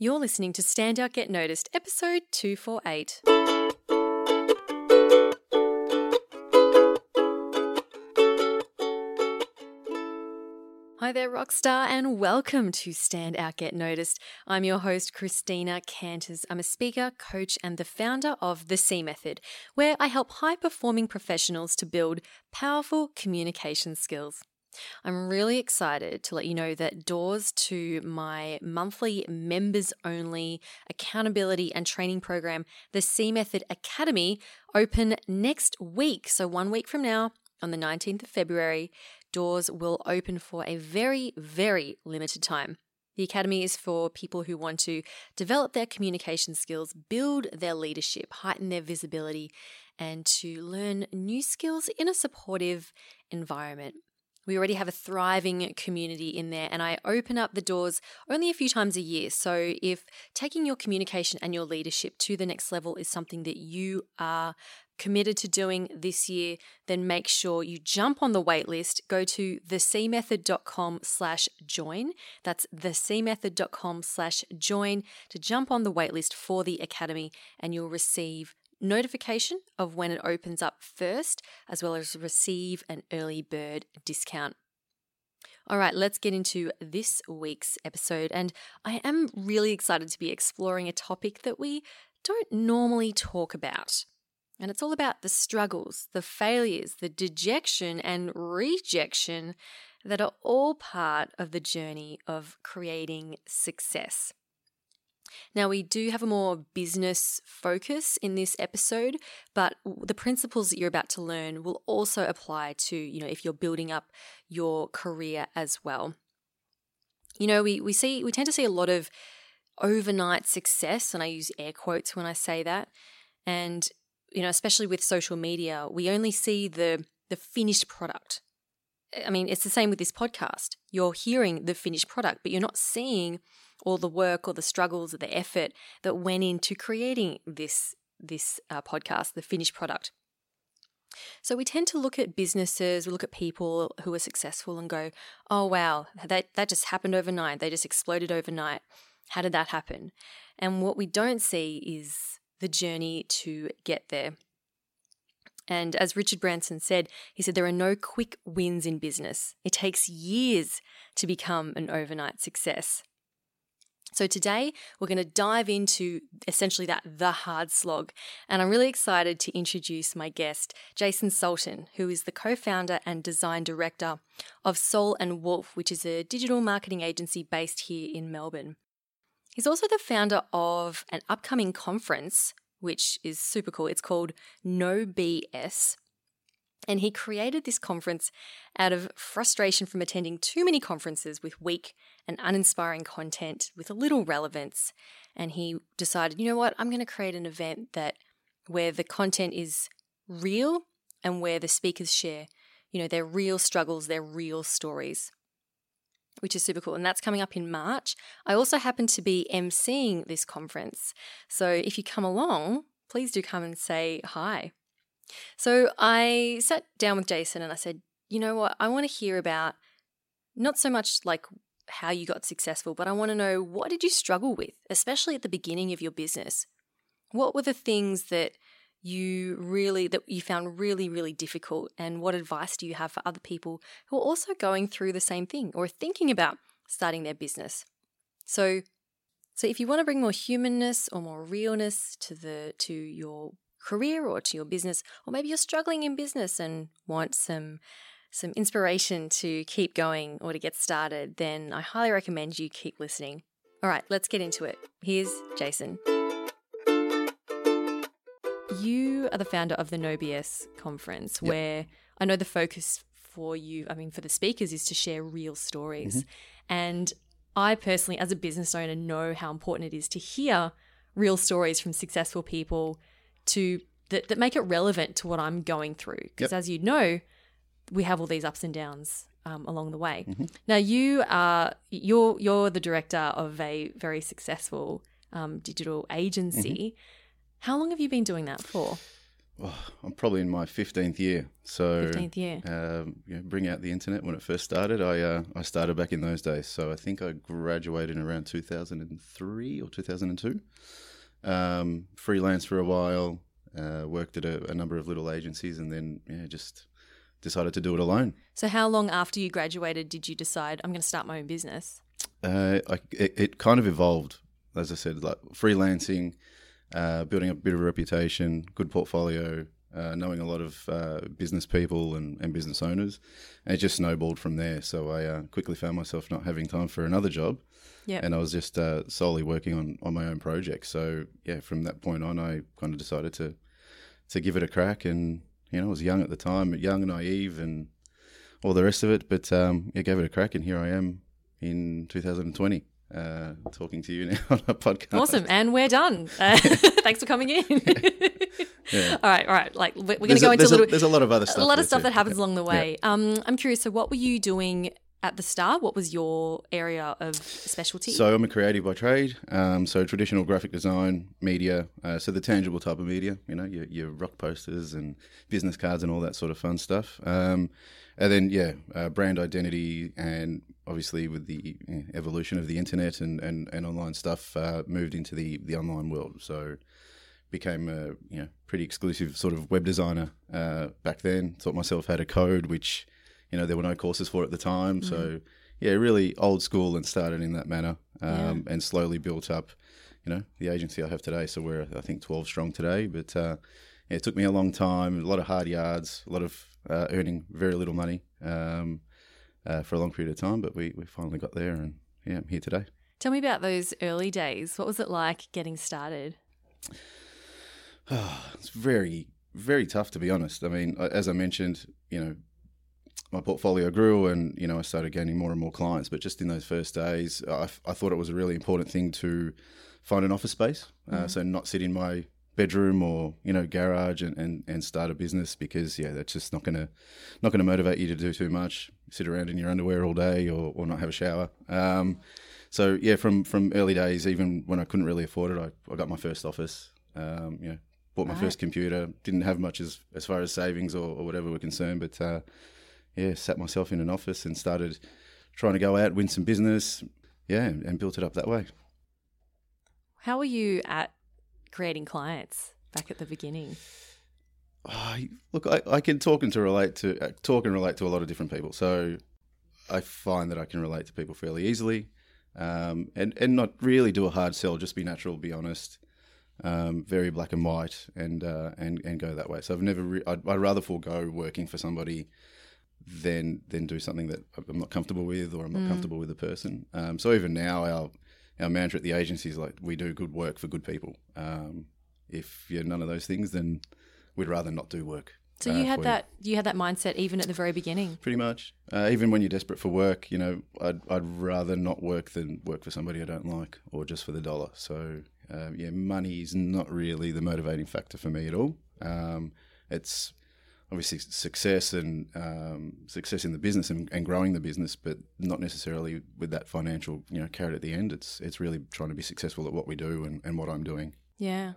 You're listening to Stand Out Get Noticed, episode 248. Hi there, Rockstar, and welcome to Stand Out Get Noticed. I'm your host, Christina Canters. I'm a speaker, coach, and the founder of The C Method, where I help high performing professionals to build powerful communication skills. I'm really excited to let you know that doors to my monthly members only accountability and training program, the C Method Academy, open next week. So, one week from now, on the 19th of February, doors will open for a very, very limited time. The Academy is for people who want to develop their communication skills, build their leadership, heighten their visibility, and to learn new skills in a supportive environment. We already have a thriving community in there, and I open up the doors only a few times a year. So, if taking your communication and your leadership to the next level is something that you are committed to doing this year, then make sure you jump on the waitlist. Go to thecmethod.com slash join. That's thecmethod.com slash join to jump on the waitlist for the Academy, and you'll receive notification of when it opens up first, as well as receive an early bird discount. All right, let's get into this week's episode. And I am really excited to be exploring a topic that we don't normally talk about. And it's all about the struggles, the failures, the dejection and rejection that are all part of the journey of creating success. Now, we do have a more business focus in this episode, but the principles that you're about to learn will also apply to, you know, if you're building up your career as well. You know, we, we see, we tend to see a lot of overnight success, and I use air quotes when I say that. And, you know, especially with social media, we only see the, the finished product. I mean, it's the same with this podcast. You're hearing the finished product, but you're not seeing all the work or the struggles or the effort that went into creating this this uh, podcast, the finished product. So we tend to look at businesses, we look at people who are successful and go, "Oh wow, that that just happened overnight. They just exploded overnight. How did that happen?" And what we don't see is the journey to get there. And as Richard Branson said, he said there are no quick wins in business. It takes years to become an overnight success. So, today we're going to dive into essentially that the hard slog. And I'm really excited to introduce my guest, Jason Soultan, who is the co founder and design director of Soul and Wolf, which is a digital marketing agency based here in Melbourne. He's also the founder of an upcoming conference, which is super cool. It's called No BS, and he created this conference out of frustration from attending too many conferences with weak and uninspiring content with a little relevance. And he decided, you know what, I'm going to create an event that where the content is real and where the speakers share, you know, their real struggles, their real stories. Which is super cool. And that's coming up in March. I also happen to be emceeing this conference. So if you come along, please do come and say hi. So I sat down with Jason and I said, you know what? I want to hear about not so much like how you got successful, but I want to know what did you struggle with, especially at the beginning of your business? What were the things that you really that you found really really difficult and what advice do you have for other people who are also going through the same thing or thinking about starting their business? So so if you want to bring more humanness or more realness to the to your career or to your business, or maybe you're struggling in business and want some some inspiration to keep going or to get started, then I highly recommend you keep listening. All right, let's get into it. Here's Jason. You are the founder of the No BS conference, yep. where I know the focus for you, I mean, for the speakers, is to share real stories. Mm-hmm. And I personally, as a business owner, know how important it is to hear real stories from successful people to that, that make it relevant to what I'm going through. Because yep. as you know, we have all these ups and downs um, along the way. Mm-hmm. Now you are you're you're the director of a very successful um, digital agency. Mm-hmm. How long have you been doing that for? oh, I'm probably in my 15th year. So 15th year. Um, you know, bring out the internet when it first started. I uh, I started back in those days. So I think I graduated in around 2003 or 2002. Um, freelance for a while. Uh, worked at a, a, number of little agencies, and then yeah, just decided to do it alone. So how long after you graduated did you decide I'm going to start my own business? Uh, I, it, it kind of evolved, as I said, like freelancing uh, building a bit of a reputation, good portfolio, uh, knowing a lot of uh, business people and, and, business owners. And it just snowballed from there. So I uh, quickly found myself not having time for another job. Yep. And I was just uh, solely working on, on my own project. So, yeah, from that point on, I kind of decided to, to give it a crack. And, you know, I was young at the time, young, and naive, and all the rest of it. But um, yeah, gave it a crack. And here I am in 2020 uh, talking to you now on a podcast. Awesome, and we're done. Uh, thanks for coming in. yeah. All right, all right. Like we're, going to go into a little. A, there's a lot of other stuff. A lot of stuff too. that happens yeah. along the way. Yeah. Um, I'm curious. So, what were you doing at the start? What was your area of specialty? So I'm a creative by trade. Um, so traditional graphic design, media. Uh, so the tangible type of media. You know, your, your rock posters and business cards and all that sort of fun stuff. Um, and then yeah, uh, brand identity and obviously with the evolution of the internet and, and, and online stuff, uh, moved into the, the online world. So became a you know pretty exclusive sort of web designer uh, back then. Taught myself how to code, which you know there were no courses for it at the time. Mm-hmm. So yeah, really old school and started in that manner, um, yeah. and slowly built up. You know the agency I have today. So we're I think twelve strong today, but uh, yeah, it took me a long time, a lot of hard yards, a lot of uh, earning very little money. Um, uh, for a long period of time, but we, we finally got there and yeah, I'm here today. Tell me about those early days. What was it like getting started? Oh, it's very, very tough to be honest. I mean, as I mentioned, you know, my portfolio grew and, you know, I started gaining more and more clients. But just in those first days, I, I thought it was a really important thing to find an office space. Uh, mm-hmm. so not sit in my bedroom or you know garage and, and, and start a business because yeah that's just not gonna not gonna motivate you to do too much sit around in your underwear all day or, or not have a shower um, so yeah from from early days even when I couldn't really afford it I, I got my first office um, you know bought my right. first computer didn't have much as as far as savings or, or whatever were concerned but uh, yeah sat myself in an office and started trying to go out win some business yeah and, built it up that way how were you at creating clients back at the beginning? look, I, I, can talk and to relate to uh, talk and relate to a lot of different people. So I find that I can relate to people fairly easily, um, and and not really do a hard sell. Just be natural, be honest, um, very black and white, and uh, and and go that way. So I've never. Re- I'd, I'd, rather forego working for somebody than than do something that I'm not comfortable with or I'm not mm. comfortable with the person. Um, so even now, our our mantra at the agency is like we do good work for good people. Um, if you're none of those things, then we'd rather not do work. So you uh, had that you. you had that mindset even at the very beginning. Pretty much, uh, even when you're desperate for work, you know, I'd I'd rather not work than work for somebody I don't like or just for the dollar. So uh, yeah, money is not really the motivating factor for me at all. Um, it's obviously success and um, success in the business and, and, growing the business, but not necessarily with that financial you know carrot at the end. It's it's really trying to be successful at what we do and, and what I'm doing. Yeah.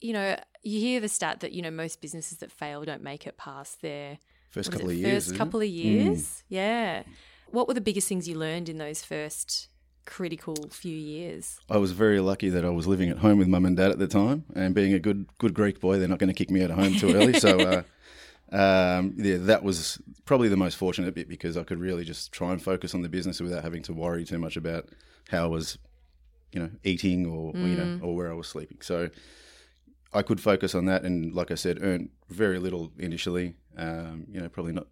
You know, you hear the stat that you know most businesses that fail don't make it past their first couple of years. First couple it? of years, mm. yeah. What were the biggest things you learned in those first critical few years. I was very lucky that I was living at home with mum and dad at the time, and being a good good Greek boy, they're not going to kick me out of home too early. So, uh, um, yeah, that was probably the most fortunate bit because I could really just try and focus on the business without having to worry too much about how I was, you know, eating or, mm. or you know or where I was sleeping. So. I could focus on that, and like I said, earn very little initially. Um, you know, probably not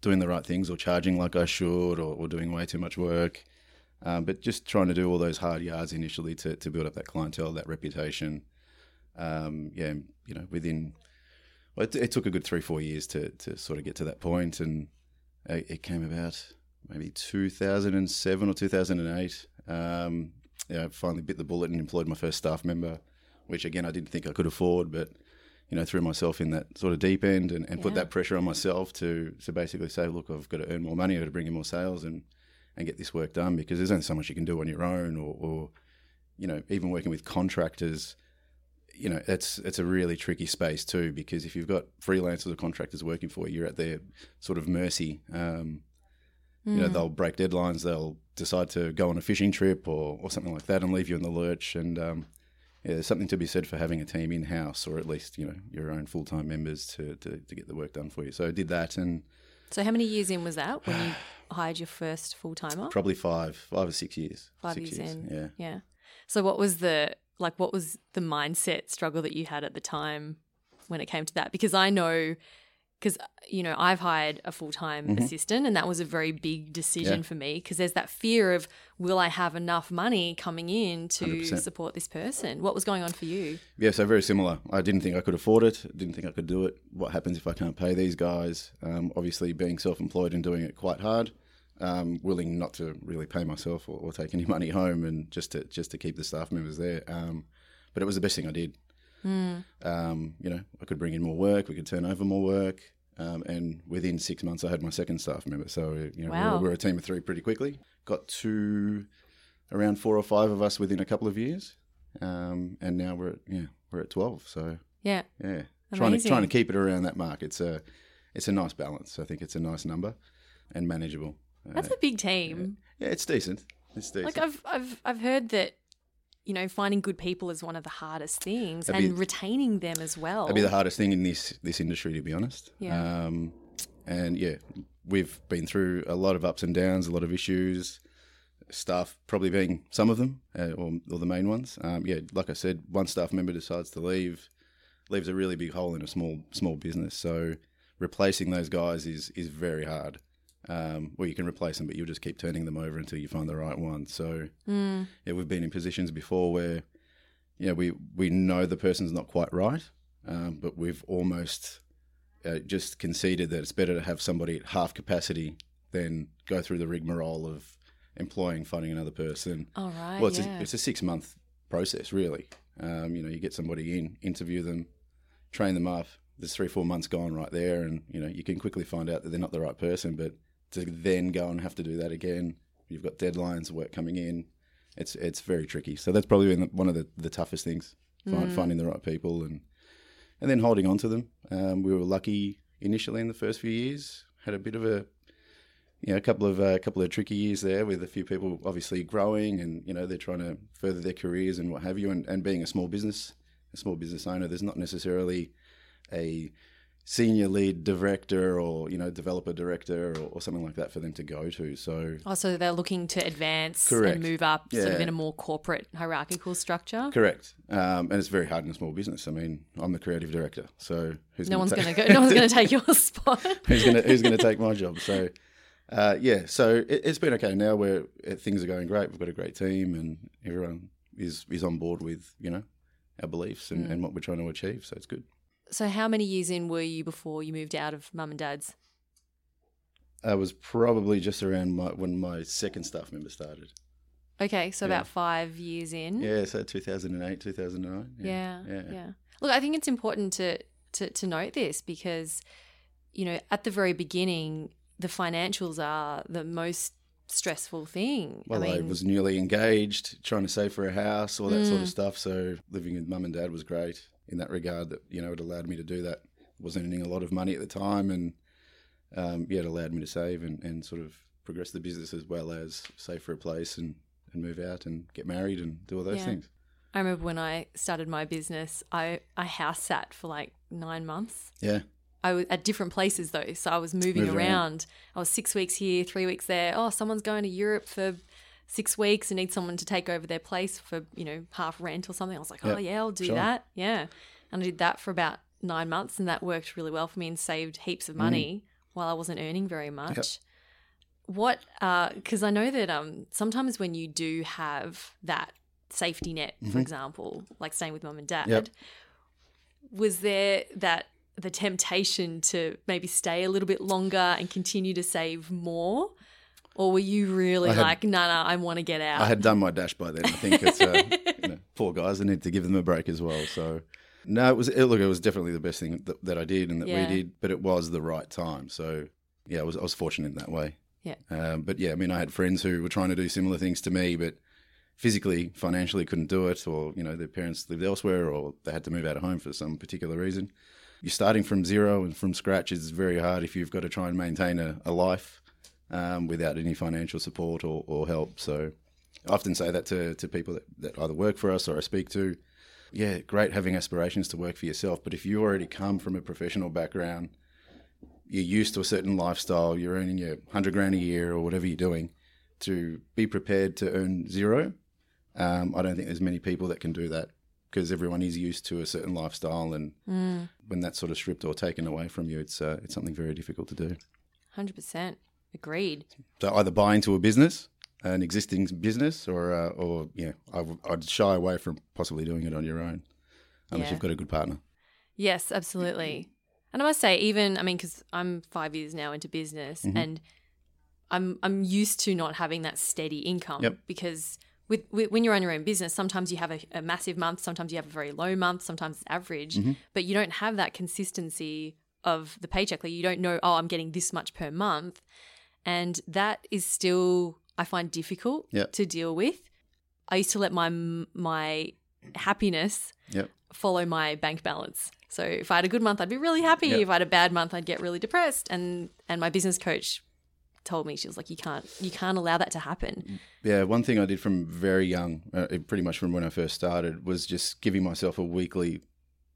doing the right things or charging like I should, or, or doing way too much work. Um, but just trying to do all those hard yards initially to, to build up that clientele, that reputation. Um, yeah, you know, within, well, it, it, took a good three, four years to, to sort of get to that point, and it, it came about maybe 2007 or 2008. Um, yeah, I finally bit the bullet and employed my first staff member, which again I didn't think I could afford, but you know, threw myself in that sort of deep end and, and yeah. put that pressure on myself to to basically say, look, I've got to earn more money, I've got to bring in more sales, and and get this work done because there's only so much you can do on your own or, or you know even working with contractors you know, it's it's a really tricky space too because if you've got freelancers or contractors working for you, you're at their sort of mercy. Um, You know, they'll break deadlines. They'll decide to go on a fishing trip or, or something like that and leave you in the lurch. And um, yeah, there's something to be said for having a team in house or at least you know your own full time members to, to to get the work done for you. So I did that and So how many years in was that when you hired your first full timer? probably five five or six years. Five Six years in. Yeah. Yeah. So what was the like what was the mindset struggle that you had at the time when it came to that? Because I know because you know I've hired a full time assistant and that was a very big decision Mm-hmm. Yeah. for me because there's that fear of will I have enough money coming in to 100%. support this person? What was going on for you? Yeah, so very similar. I didn't think I could afford it. Didn't think I could do it. What happens if I can't pay these guys? Um, obviously, being self-employed and doing it quite hard. Um, willing not to really pay myself or, or take any money home, and just to just to keep the staff members there. Um, but it was the best thing I did. Um, you know, I could bring in more work. We could turn over more work. Um, and within six months, I had my second staff member. So you know, Wow. we, were, we were a team of three pretty quickly. Got to around four or five of us within a couple of years, um, and now we're at yeah we're at twelve. So Yeah. yeah, trying to trying to keep it around that mark. It's a it's a nice balance. I think it's a nice number and manageable. That's a big team. yeah, it's decent. It's decent. Like I've I've I've heard that you know finding good people is one of the hardest things That'd and be- retaining them as well. That'd be the hardest thing in this this industry, to be honest. Yeah. Um, and yeah, we've been through a lot of ups and downs, a lot of issues. Staff probably being some of them, uh, or, or the main ones. Um, yeah, like I said, one staff member decides to leave, leaves a really big hole in a small small business. So replacing those guys is is very hard. Um, well, you can replace them, but you'll just keep turning them over until you find the right one. So Mm. yeah, we've been in positions before where, you know, we we know the person's not quite right, um, but we've almost uh, just conceded that it's better to have somebody at half capacity than go through the rigmarole of employing, finding another person. All right. well, it's yeah. a it's a six month process, really. Um, you know, you get somebody in, interview them, train them up. There's three four months gone right there, and you know you can quickly find out that they're not the right person. But to then go and have to do that again, you've got deadlines, work coming in. It's it's very tricky. So that's probably been one of the, the toughest things, find, finding the right people and and then holding on to them. Um, we were lucky initially in the first few years. Had a bit of a you know, a couple of a couple of tricky years there with a few people obviously growing and you know they're trying to further their careers and what have you and, and being a small business a small business owner there's not necessarily a senior lead director or you know developer director or, or something like that for them to go to so Oh, so they're looking to advance Correct. and move up sort of Yeah. in a more corporate hierarchical structure. correct um, and it's very hard in a small business i mean i'm the creative director so who's No gonna one's ta- going to go. No one's going to take your spot. who's gonna who's gonna take my job? So, uh, yeah, so it, it's been okay now. Where uh, things are going great. We've got a great team, and everyone is is on board with you know our beliefs and, and what we're trying to achieve. So it's good. So, how many years in were you before you moved out of mum and dad's? I was probably just around my, when my second staff member started. Okay, so Yeah. about five years in. Yeah, so 2008, 2009. Yeah, yeah. yeah. Look, I think it's important to, to to note this because, you know, at the very beginning, the financials are the most stressful thing. Well, I I, was newly engaged, trying to save for a house, all that sort Mm. of stuff. So living with mum and dad was great in that regard. That you know it allowed me to do that. wasn't earning a lot of money at the time, and um, yeah, it allowed me to save and, and sort of progress the business as well as save for a place and, and move out and get married and do all those Yeah. things. I remember when I started my business, I I house sat for like nine months. Yeah, I was at different places though, so I was moving around. around. I was six weeks here, three weeks there. Oh, someone's going to Europe for six weeks and need someone to take over their place for you know half rent or something. I was like, oh Yeah, yeah, I'll do sure. that. Yeah, and I did that for about nine months, and that worked really well for me and saved heaps of Mm. money while I wasn't earning very much. What? Because I know that um sometimes when you do have that safety net, for example, like staying with mum and dad, Mm-hmm. Yep. was there that the temptation to maybe stay a little bit longer and continue to save more? Or were you really had- like, no, no, I want to get out? I had done my dash by then. I think it's uh, you know, poor guys. I need to give them a break as well. So no, it was it, look. It was definitely the best thing that, that I did and that Yeah. we did, but it was the right time. So yeah, I was I was fortunate in that way. Yeah. Um, but yeah, I mean, I had friends who were trying to do similar things to me, but physically, financially couldn't do it, or you know their parents lived elsewhere, or they had to move out of home for some particular reason. You're starting from zero and from scratch is very hard if you've got to try and maintain a, a life um, without any financial support or, or help. So I often say that to, to people that, that either work for us or I speak to. Yeah, great having aspirations to work for yourself, but if you already come from a professional background, you're used to a certain lifestyle, you're earning your hundred grand a year or whatever you're doing, to be prepared to earn zero um, I don't think there's many people that can do that because everyone is used to a certain lifestyle, and mm. when that's sort of stripped or taken away from you, it's uh, it's something very difficult to do. Hundred percent agreed. So either buy into a business, an existing business, or uh, or yeah, I w- I'd shy away from possibly doing it on your own, unless yeah. you've got a good partner. Yes, absolutely. And I must say, even I mean, because I'm five years now into business, mm-hmm. and I'm I'm used to not having that steady income yep. because with, with, when you're on your own business, sometimes you have a, a, massive month, sometimes you have a very low month, sometimes it's average, mm-hmm. but you don't have that consistency of the paycheck. Like you don't know, oh, I'm getting this much per month, and that is still I find difficult yep. to deal with. I used to let my my happiness yep. follow my bank balance. So if I had a good month, I'd be really happy. Yep. If I had a bad month, I'd get really depressed. And and my business coach told me she was like you can't you can't allow that to happen yeah one thing i did from very young uh, pretty much from when i first started was just giving myself a weekly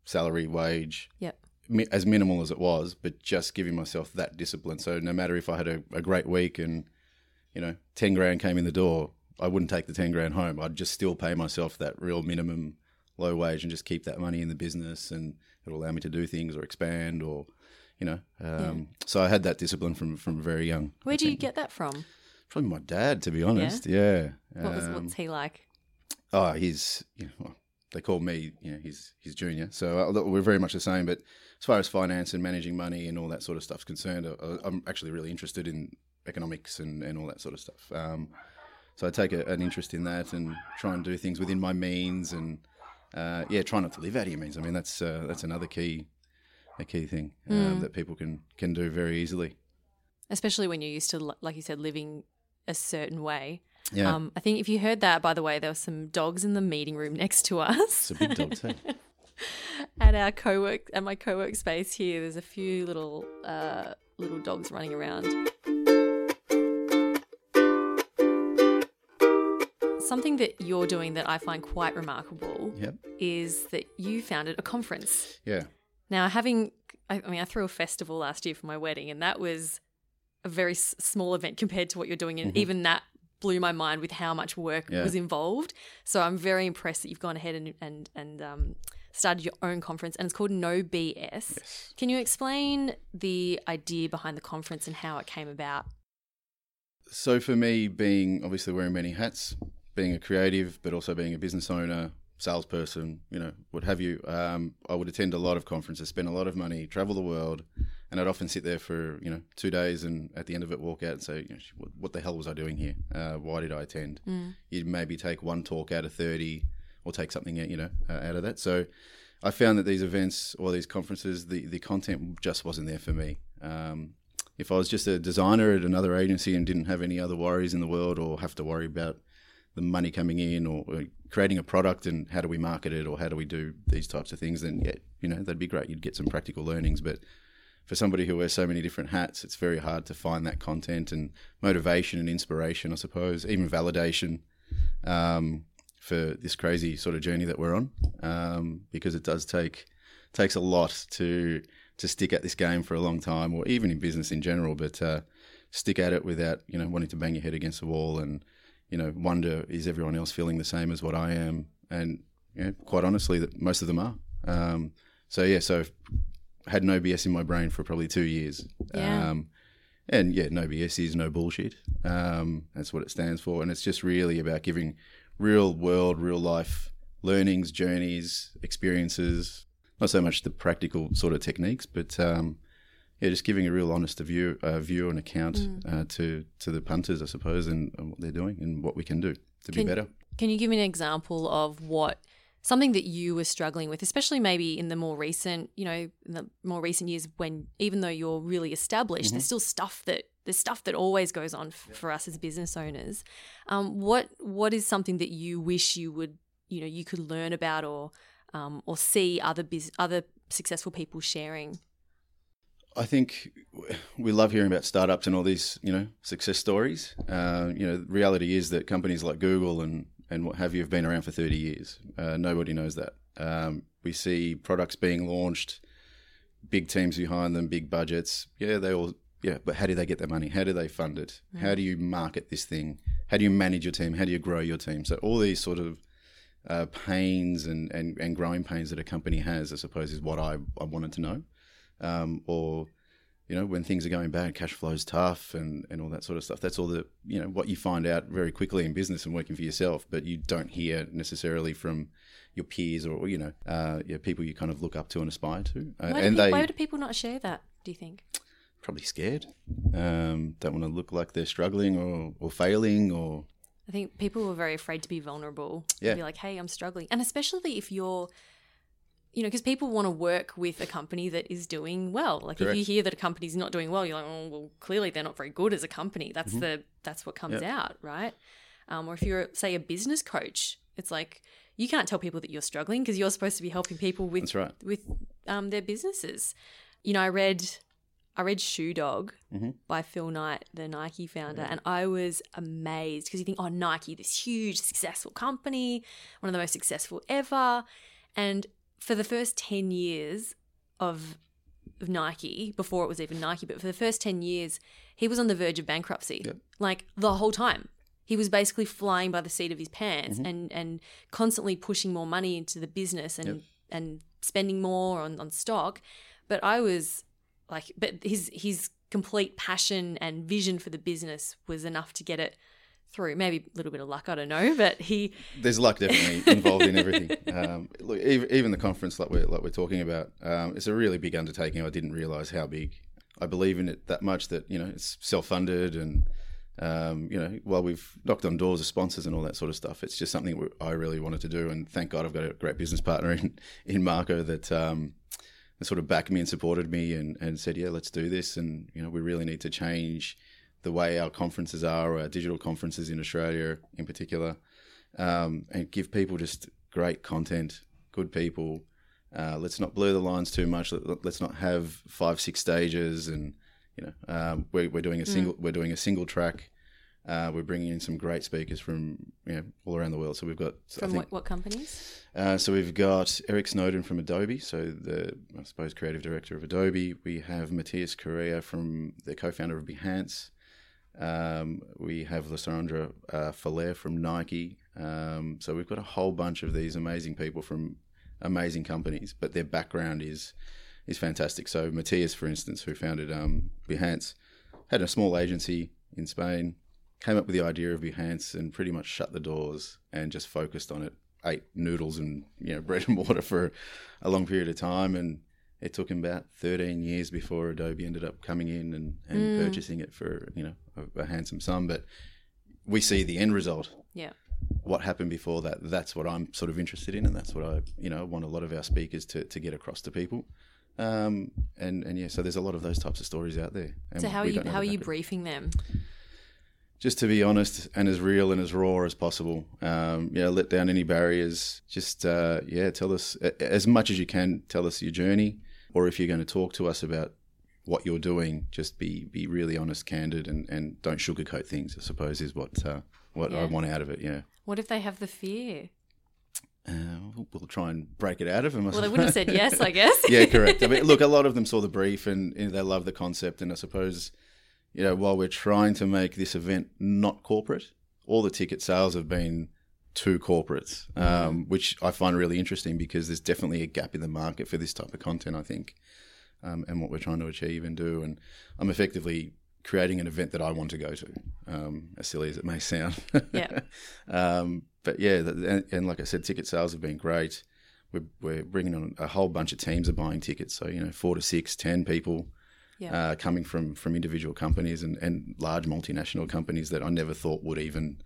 salary wage yep mi- as minimal as it was but just giving myself that discipline so no matter if i had a, a great week and you know 10 grand came in the door i wouldn't take the 10 grand home i'd just still pay myself that real minimum low wage and just keep that money in the business and it'll allow me to do things or expand or you know. Um, yeah. So I had that discipline from from very young. Where do you get that from? Probably my dad, to be honest. Yeah. yeah. What was, um, what's he like? Oh, he's you know, they call me you know he's he's junior, so uh, we're very much the same. But as far as finance and managing money and all that sort of stuff is concerned, uh, I'm actually really interested in economics and, and all that sort of stuff. Um, so I take a, an interest in that and try and do things within my means and uh, yeah, try not to live out of your means. I mean, that's uh, that's another key a key thing mm. that people can can do very easily. Especially when you're used to, like you said, living a certain way. Yeah. Um, I think if you heard that, by the way, there were some dogs in the meeting room next to us. It's a big dog too. at our co-work, at my co-work space here, there's a few little uh, little dogs running around. Something that you're doing that I find quite remarkable yep. is that you founded a conference. Yeah. Now, having, I, I mean, I threw a festival last year for my wedding, and that was a very s- small event compared to what you're doing. And mm-hmm. even that blew my mind with how much work yeah. was involved. So I'm very impressed that you've gone ahead and, and, and, um, started your own conference and it's called No BS. Yes. Can you explain the idea behind the conference and how it came about? So for me, being obviously wearing many hats, being a creative, but also being a business owner, salesperson, you know, what have you, um, I would attend a lot of conferences, spend a lot of money, travel the world, and I'd often sit there for you know two days, and at the end of it, walk out and say, you know, what, what, the hell was I doing here? Uh, why did I attend? Mm. You'd maybe take one talk out of thirty, or take something you know uh, out of that. So I found that these events or these conferences, the the content just wasn't there for me. Um, if I was just a designer at another agency and didn't have any other worries in the world or have to worry about the money coming in or, creating a product and how do we market it or how do we do these types of things, then yeah, you know, that'd be great. You'd get some practical learnings. But for somebody who wears so many different hats, it's very hard to find that content and motivation and inspiration, I suppose, even validation um, for this crazy sort of journey that we're on, um, because it does take takes a lot to to stick at this game for a long time, or even in business in general. But uh, stick at it without you know wanting to bang your head against the wall and you know, wonder is everyone else feeling the same as what I am? And you know, quite honestly, that most of them are. Um, so yeah, so had no BS in my brain for probably two years. Yeah. Um, and yeah, no BS is no bullshit. Um, that's what it stands for, and it's just really about giving real world, real life learnings, journeys, experiences. Not so much the practical sort of techniques, but um, yeah, just giving a real honest view, uh, view and account mm. uh, to to the punters, I suppose, and, and, what they're doing and what we can do to can, be better. Can you give me an example of what something that you were struggling with, especially maybe in the more recent, you know, in the more recent years when even though you're really established, mm-hmm. there's still stuff that there's stuff that always goes on f- for us as business owners. Um, what what is something that you wish you would you know you could learn about or um, or see other biz- other successful people sharing? I think we love hearing about startups and all these, you know, success stories. Uh, you know, the reality is that companies like Google and and what have you have been around for 30 years. Uh, nobody knows that. Um, we see products being launched, big teams behind them, big budgets. Yeah, they all. Yeah, but how do they get their money? How do they fund it? Mm. How do you market this thing? How do you manage your team? How do you grow your team? So all these sort of uh, pains and, and, and growing pains that a company has, I suppose, is what I, I wanted to know. Um, or you know, when things are going bad, cash flow's tough and, and all that sort of stuff. That's all the, you know, what you find out very quickly in business and working for yourself, but you don't hear necessarily from your peers or, you know, uh, yeah, people you kind of look up to and aspire to. Uh, why, and do they, why do people not share that, do you think? Probably scared. Um, don't want to look like they're struggling or, or failing or. I think people are very afraid to be vulnerable. Yeah. Be like, hey, I'm struggling. And especially if you're you know, because people want to work with a company that is doing well. Like Correct. if you hear that a company's not doing well, you're like, oh, well, clearly they're not very good as a company. That's mm-hmm. the that's what comes yep. out, right? Um, or if you're say a business coach, it's like you can't tell people that you're struggling because you're supposed to be helping people with right. with um, their businesses. You know, I read I read Shoe Dog mm-hmm. by Phil Knight, the Nike founder, yeah. and I was amazed because you think, oh, Nike, this huge, successful company, one of the most successful ever. And for the first 10 years of, of Nike, before it was even Nike, but for the first 10 years, he was on the verge of bankruptcy. Yep. Like the whole time. He was basically flying by the seat of his pants mm-hmm. and, and constantly pushing more money into the business and, yep. and spending more on, on stock. But I was like, but his, his complete passion and vision for the business was enough to get it through. Maybe a little bit of luck, I don't know, but he. There's luck definitely involved in everything. Um, look, even the conference like we're like we're talking about, um, it's a really big undertaking. I didn't realise how big. I believe in it that much that you know it's self-funded and. Um, you know, while we've knocked on doors of sponsors and all that sort of stuff, it's just something I really wanted to do. And thank God I've got a great business partner in, in Marco that, um, sort of backed me and supported me and, and said, yeah, let's do this. And, you know, we really need to change the way our conferences are, our digital conferences in Australia in particular, um, and give people just great content, good people. Uh, let's not blur the lines too much. Let, us not have five, six stages, and you know, um, we're, we're, doing a single. Mm. We're doing a single track. Uh, we're bringing in some great speakers from you know all around the world. So we've got from think, what, what, companies? Uh, so we've got Eric Snowden from Adobe, so the I suppose creative director of Adobe. We have Matias Corea from the co-founder of Behance. Um, we have Lysandra uh, from Nike. Um, so we've got a whole bunch of these amazing people from amazing companies, but their background is is fantastic. So Matias, for instance, who founded um, Behance, had a small agency in Spain, came up with the idea of Behance and pretty much shut the doors and just focused on it. Ate noodles and you know bread and water for a long period of time and it took him about 13 years before Adobe ended up coming in and, and mm. purchasing it for you know a, a, handsome sum. But we see the end result. Yeah. What happened before that? That's what I'm sort of interested in, and that's what I you know want a lot of our speakers to, to get across to people. Um, and and yeah, so there's a lot of those types of stories out there. so how are you how are you briefing them? Just to be honest and as real and as raw as possible. Um, yeah, let down any barriers. Just uh, yeah, tell us as much as you can. Tell us your journey or if you're going to talk to us about what you're doing, just be be really honest, candid, and, and don't sugarcoat things. I suppose is what uh, what yeah. I want out of it. Yeah. What if they have the fear? Uh, we'll try and break it out of them. Well, they would have said yes, I guess. yeah, correct. I mean, look, a lot of them saw the brief and you know, they love the concept. And I suppose, you know, while we're trying to make this event not corporate, all the ticket sales have been to corporates, um, which I find really interesting because there's definitely a gap in the market for this type of content, I think, um, and what we're trying to achieve and do. And I'm effectively creating an event that I want to go to, um, as silly as it may sound. Yeah. Um, but yeah, and, and, like I said, ticket sales have been great. We're, we're bringing on a whole bunch of teams are buying tickets. So, you know, four to six, ten people. Yeah. Uh, coming from, from individual companies and, and large multinational companies that I never thought would even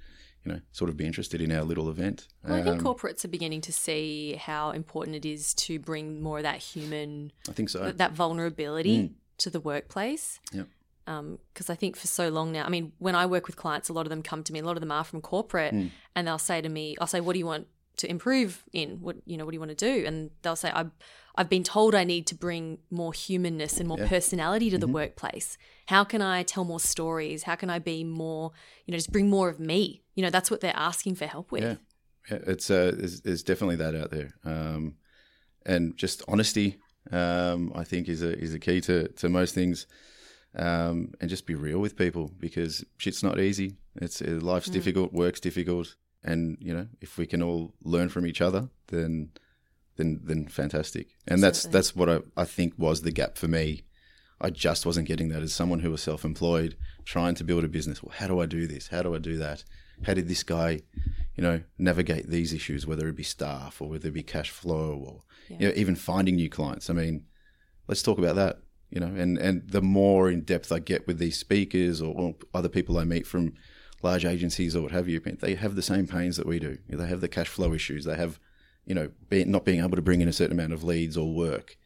you know, sort of be interested in our little event. Well, I think um, corporates are beginning to see how important it is to bring more of that human. I think so. That vulnerability mm. to the workplace. Yeah. because I think for so long now, I mean, when I work with clients, a lot of them come to me. A lot of them are from corporate, and they'll say to me, "I'll say, what do you want to improve in? What you know, what do you want to do?" And they'll say, "I've I've been told I need to bring more humanness and more personality to the workplace. How can I tell more stories? How can I be more, you know, just bring more of me? You know, that's what they're asking for help with." Yeah, yeah it's uh, there's, there's definitely that out there, um, and just honesty. Um, I think is a is a key to to most things, um, and just be real with people because shit's not easy. It's uh, life's difficult, work's difficult, and you know if we can all learn from each other, then then then fantastic. And that's that's what I, I think was the gap for me. I just wasn't getting that as someone who was self employed, trying to build a business. Well, how do I do this? How do I do that? How did this guy, you know, navigate these issues, whether it be staff or whether it be cash flow or you know, even finding new clients? I mean, let's talk about that. You know, and, and the more in depth I get with these speakers or, or other people I meet from large agencies or what have you, they have the same pains that we do. They have the cash flow issues. They have, you know, be, not being able to bring in a certain amount of leads or work.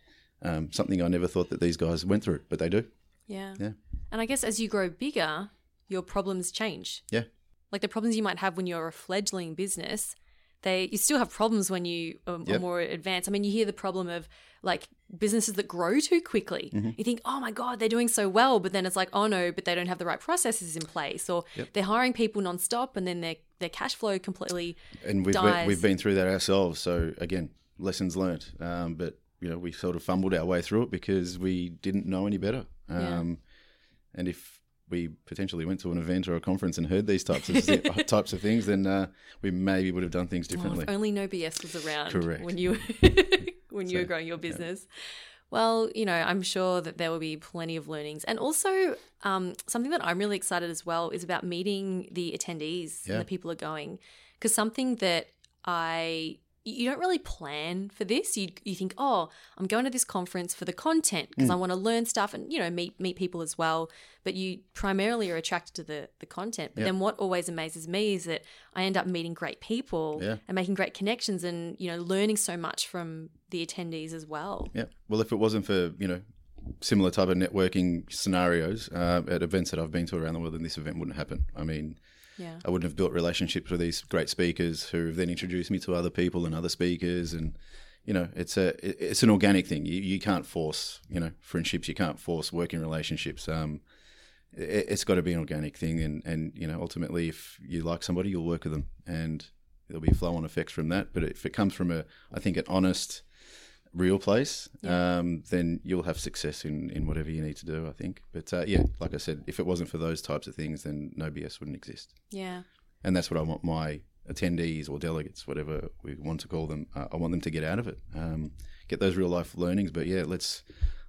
Um, something I never thought that these guys went through, but they do. Yeah. Yeah. And I guess as you grow bigger, your problems change. Yeah. Like the problems you might have when you're a fledgling business, they you still have problems when you are, are Yep. more advanced. I mean, you hear the problem of like businesses that grow too quickly. Mm-hmm. You think, oh my god, they're doing so well, but then it's like, oh no, but they don't have the right processes in place, or they're hiring people nonstop, and then their their cash flow completely. and we've been, we've been through that ourselves. So again, lessons learned. Um, but you know, we sort of fumbled our way through it because we didn't know any better. Um, And if we potentially went to an event or a conference and heard these types of types of things, then uh, we maybe would have done things Oh, differently. if only No BS was around Correct. when you when you were growing your business. Well, you know, I'm sure that there will be plenty of learnings, and also um, something that I'm really excited as well is about meeting the attendees Yeah. and the people are going, because something that I you don't really plan for this. You you think, oh, I'm going to this conference for the content because I want to learn stuff and you know meet meet people as well. But you primarily are attracted to the the content. But Yeah. then what always amazes me is that I end up meeting great people Yeah. and making great connections and you know learning so much from the attendees as well. Yeah. Well, if it wasn't for you know similar type of networking scenarios uh, at events that I've been to around the world, then this event wouldn't happen. I mean, Yeah. I wouldn't have built relationships with these great speakers who have then introduced me to other people and other speakers, and you know, it's a it's an organic thing. You you can't force you know friendships. You can't force working relationships. Um, it, it's got to be an organic thing, and and you know, ultimately, if you like somebody, you'll work with them, and there'll be flow on effects from that. But if it comes from a, I think, an honest, real place, um, then you'll have success in, in whatever you need to do, I think. But uh, yeah, like I said, if it wasn't for those types of things, then no BS wouldn't exist. Yeah. And that's what I want my attendees or delegates, whatever we want to call them, uh, I want them to get out of it. Um, get those real life learnings. But yeah, let's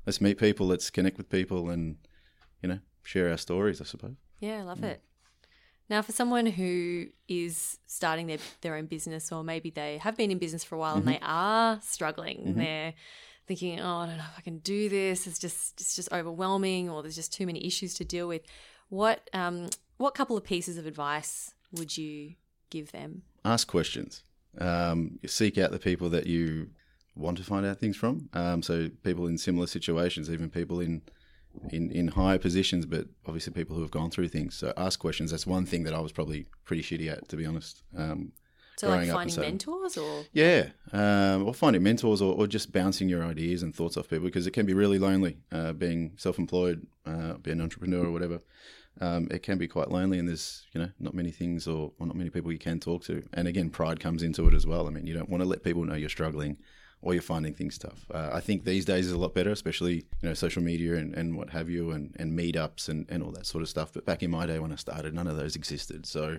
let's meet people, let's connect with people, and you know share our stories. I suppose. Yeah, I love it. Now, for someone who is starting their, their own business, or maybe they have been in business for a while and they are struggling, they're thinking, "Oh, I don't know if I can do this. It's just it's just overwhelming, or there's just too many issues to deal with." What um what couple of pieces of advice would you give them? ask questions. Um, seek out the people that you want to find out things from. Um, so people in similar situations, even people in, in in higher positions, but obviously people who have gone through things. So ask questions. That's one thing that I was probably pretty shitty at, to be honest. Um, So, like finding so- mentors, or yeah, um, or finding mentors, or, or just bouncing your ideas and thoughts off people because it can be really lonely. Uh, being self-employed, uh, being an entrepreneur or whatever, um, it can be quite lonely, and there's you know not many things or, or not many people you can talk to. And again, pride comes into it as well. I mean, you don't want to let people know you're struggling or you're finding things tough. Uh, I think these days is a lot better, especially you know social media and, and what have you, and, and meetups and, and all that sort of stuff. But back in my day when I started, none of those existed. So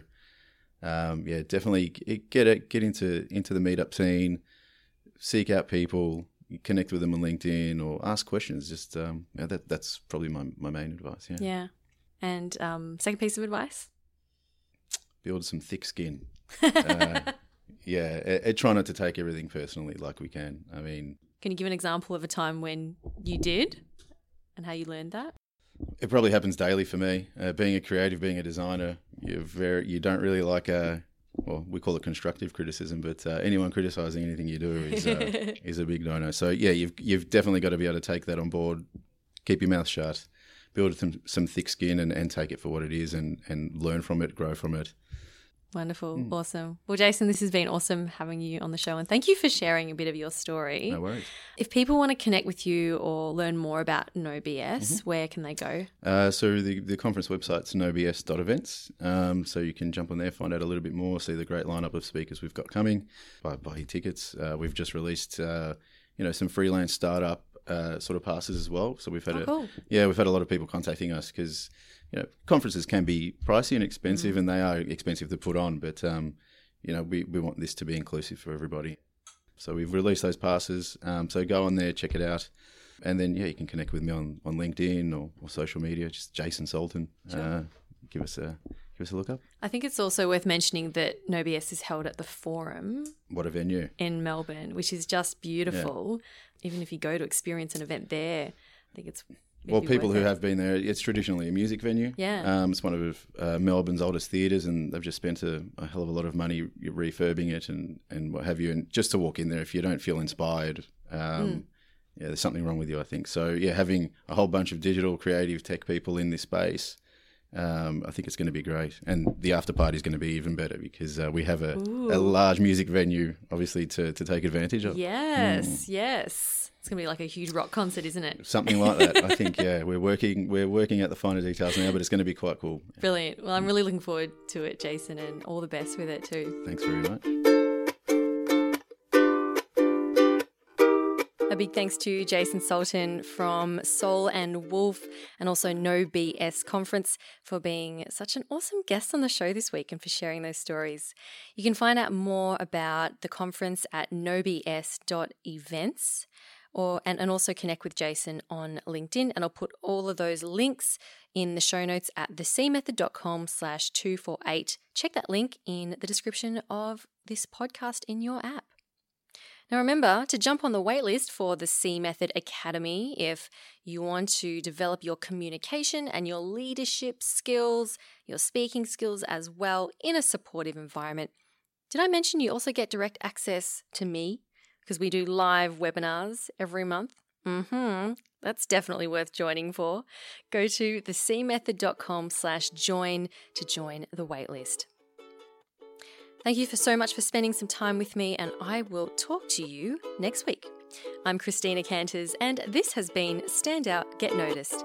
um, yeah, definitely get it, get into into the meetup scene, seek out people, connect with them on LinkedIn, or ask questions. Just um, yeah, that that's probably my, my main advice. Yeah. yeah. And um, second piece of advice. build some thick skin. Uh, yeah, and try not to take everything personally, like we can. I mean, Can you give an example of a time when you did, and how you learned that? it probably happens daily for me. Uh, being a creative, being a designer, you very you don't really like a well, we call it constructive criticism, but uh, anyone criticizing anything you do is uh, is a big no-no. So yeah, you've you've definitely got to be able to take that on board, keep your mouth shut, build some, some thick skin and, and take it for what it is and, and learn from it, grow from it. Wonderful. Mm. Awesome. Well, Jason, this has been awesome having you on the show. And thank you for sharing a bit of your story. No worries. If people want to connect with you or learn more about No BS, mm-hmm. where can they go? Uh, so the, the conference website's nobs.events. Um, so you can jump on there, find out a little bit more, see the great lineup of speakers we've got coming, buy, buy your tickets. Uh, we've just released, uh, you know, some freelance startup uh, sort of passes as well. So we've had oh, a cool. yeah, we've had a lot of people contacting us because you know conferences can be pricey and expensive, mm. and they are expensive to put on. But um, you know we we want this to be inclusive for everybody. So we've released those passes. Um, so go on there, check it out, and then yeah, you can connect with me on on LinkedIn or, or social media. Just Jason Soultan. Sure. Uh, give us a give us a look up. I think it's also worth mentioning that No BS is held at the Forum. What a venue in Melbourne, which is just beautiful. Yeah even if you go to experience an event there, I think it's well, people who it. have been there, it's traditionally a music venue. Yeah. Um, it's one of uh, Melbourne's oldest theatres, and they've just spent a, a, hell of a lot of money refurbing it and, and what have you. And just to walk in there, if you don't feel inspired, um, mm. yeah, there's something wrong with you, I think. So, yeah, having a whole bunch of digital, creative tech people in this space um, I think it's going to be great, and the after party is going to be even better because uh, we have a, a, large music venue, obviously, to, to take advantage of. Yes, mm. yes, it's going to be like a huge rock concert, isn't it? Something like that. I think. Yeah, we're working we're working at the finer details now, but it's going to be quite cool. Brilliant. Well, I'm really looking forward to it, Jason, and all the best with it too. Thanks very much. A big thanks to Jason Soultan from Soul and Wolf and also No BS Conference for being such an awesome guest on the show this week and for sharing those stories. You can find out more about the conference at nobs.events or and, and also connect with Jason on LinkedIn. And I'll put all of those links in the show notes at thecmethod.com slash 248. Check that link in the description of this podcast in your app. Now, remember to jump on the waitlist for the C Method Academy if you want to develop your communication and your leadership skills, your speaking skills as well in a supportive environment. Did I mention you also get direct access to me? Because we do live webinars every month. Mm-hmm. That's definitely worth joining for. Go to thecmethod.com slash join to join the waitlist. Thank you for so much for spending some time with me, and I will talk to you next week. I'm Christina Canters, and this has been Stand Out, Get Noticed.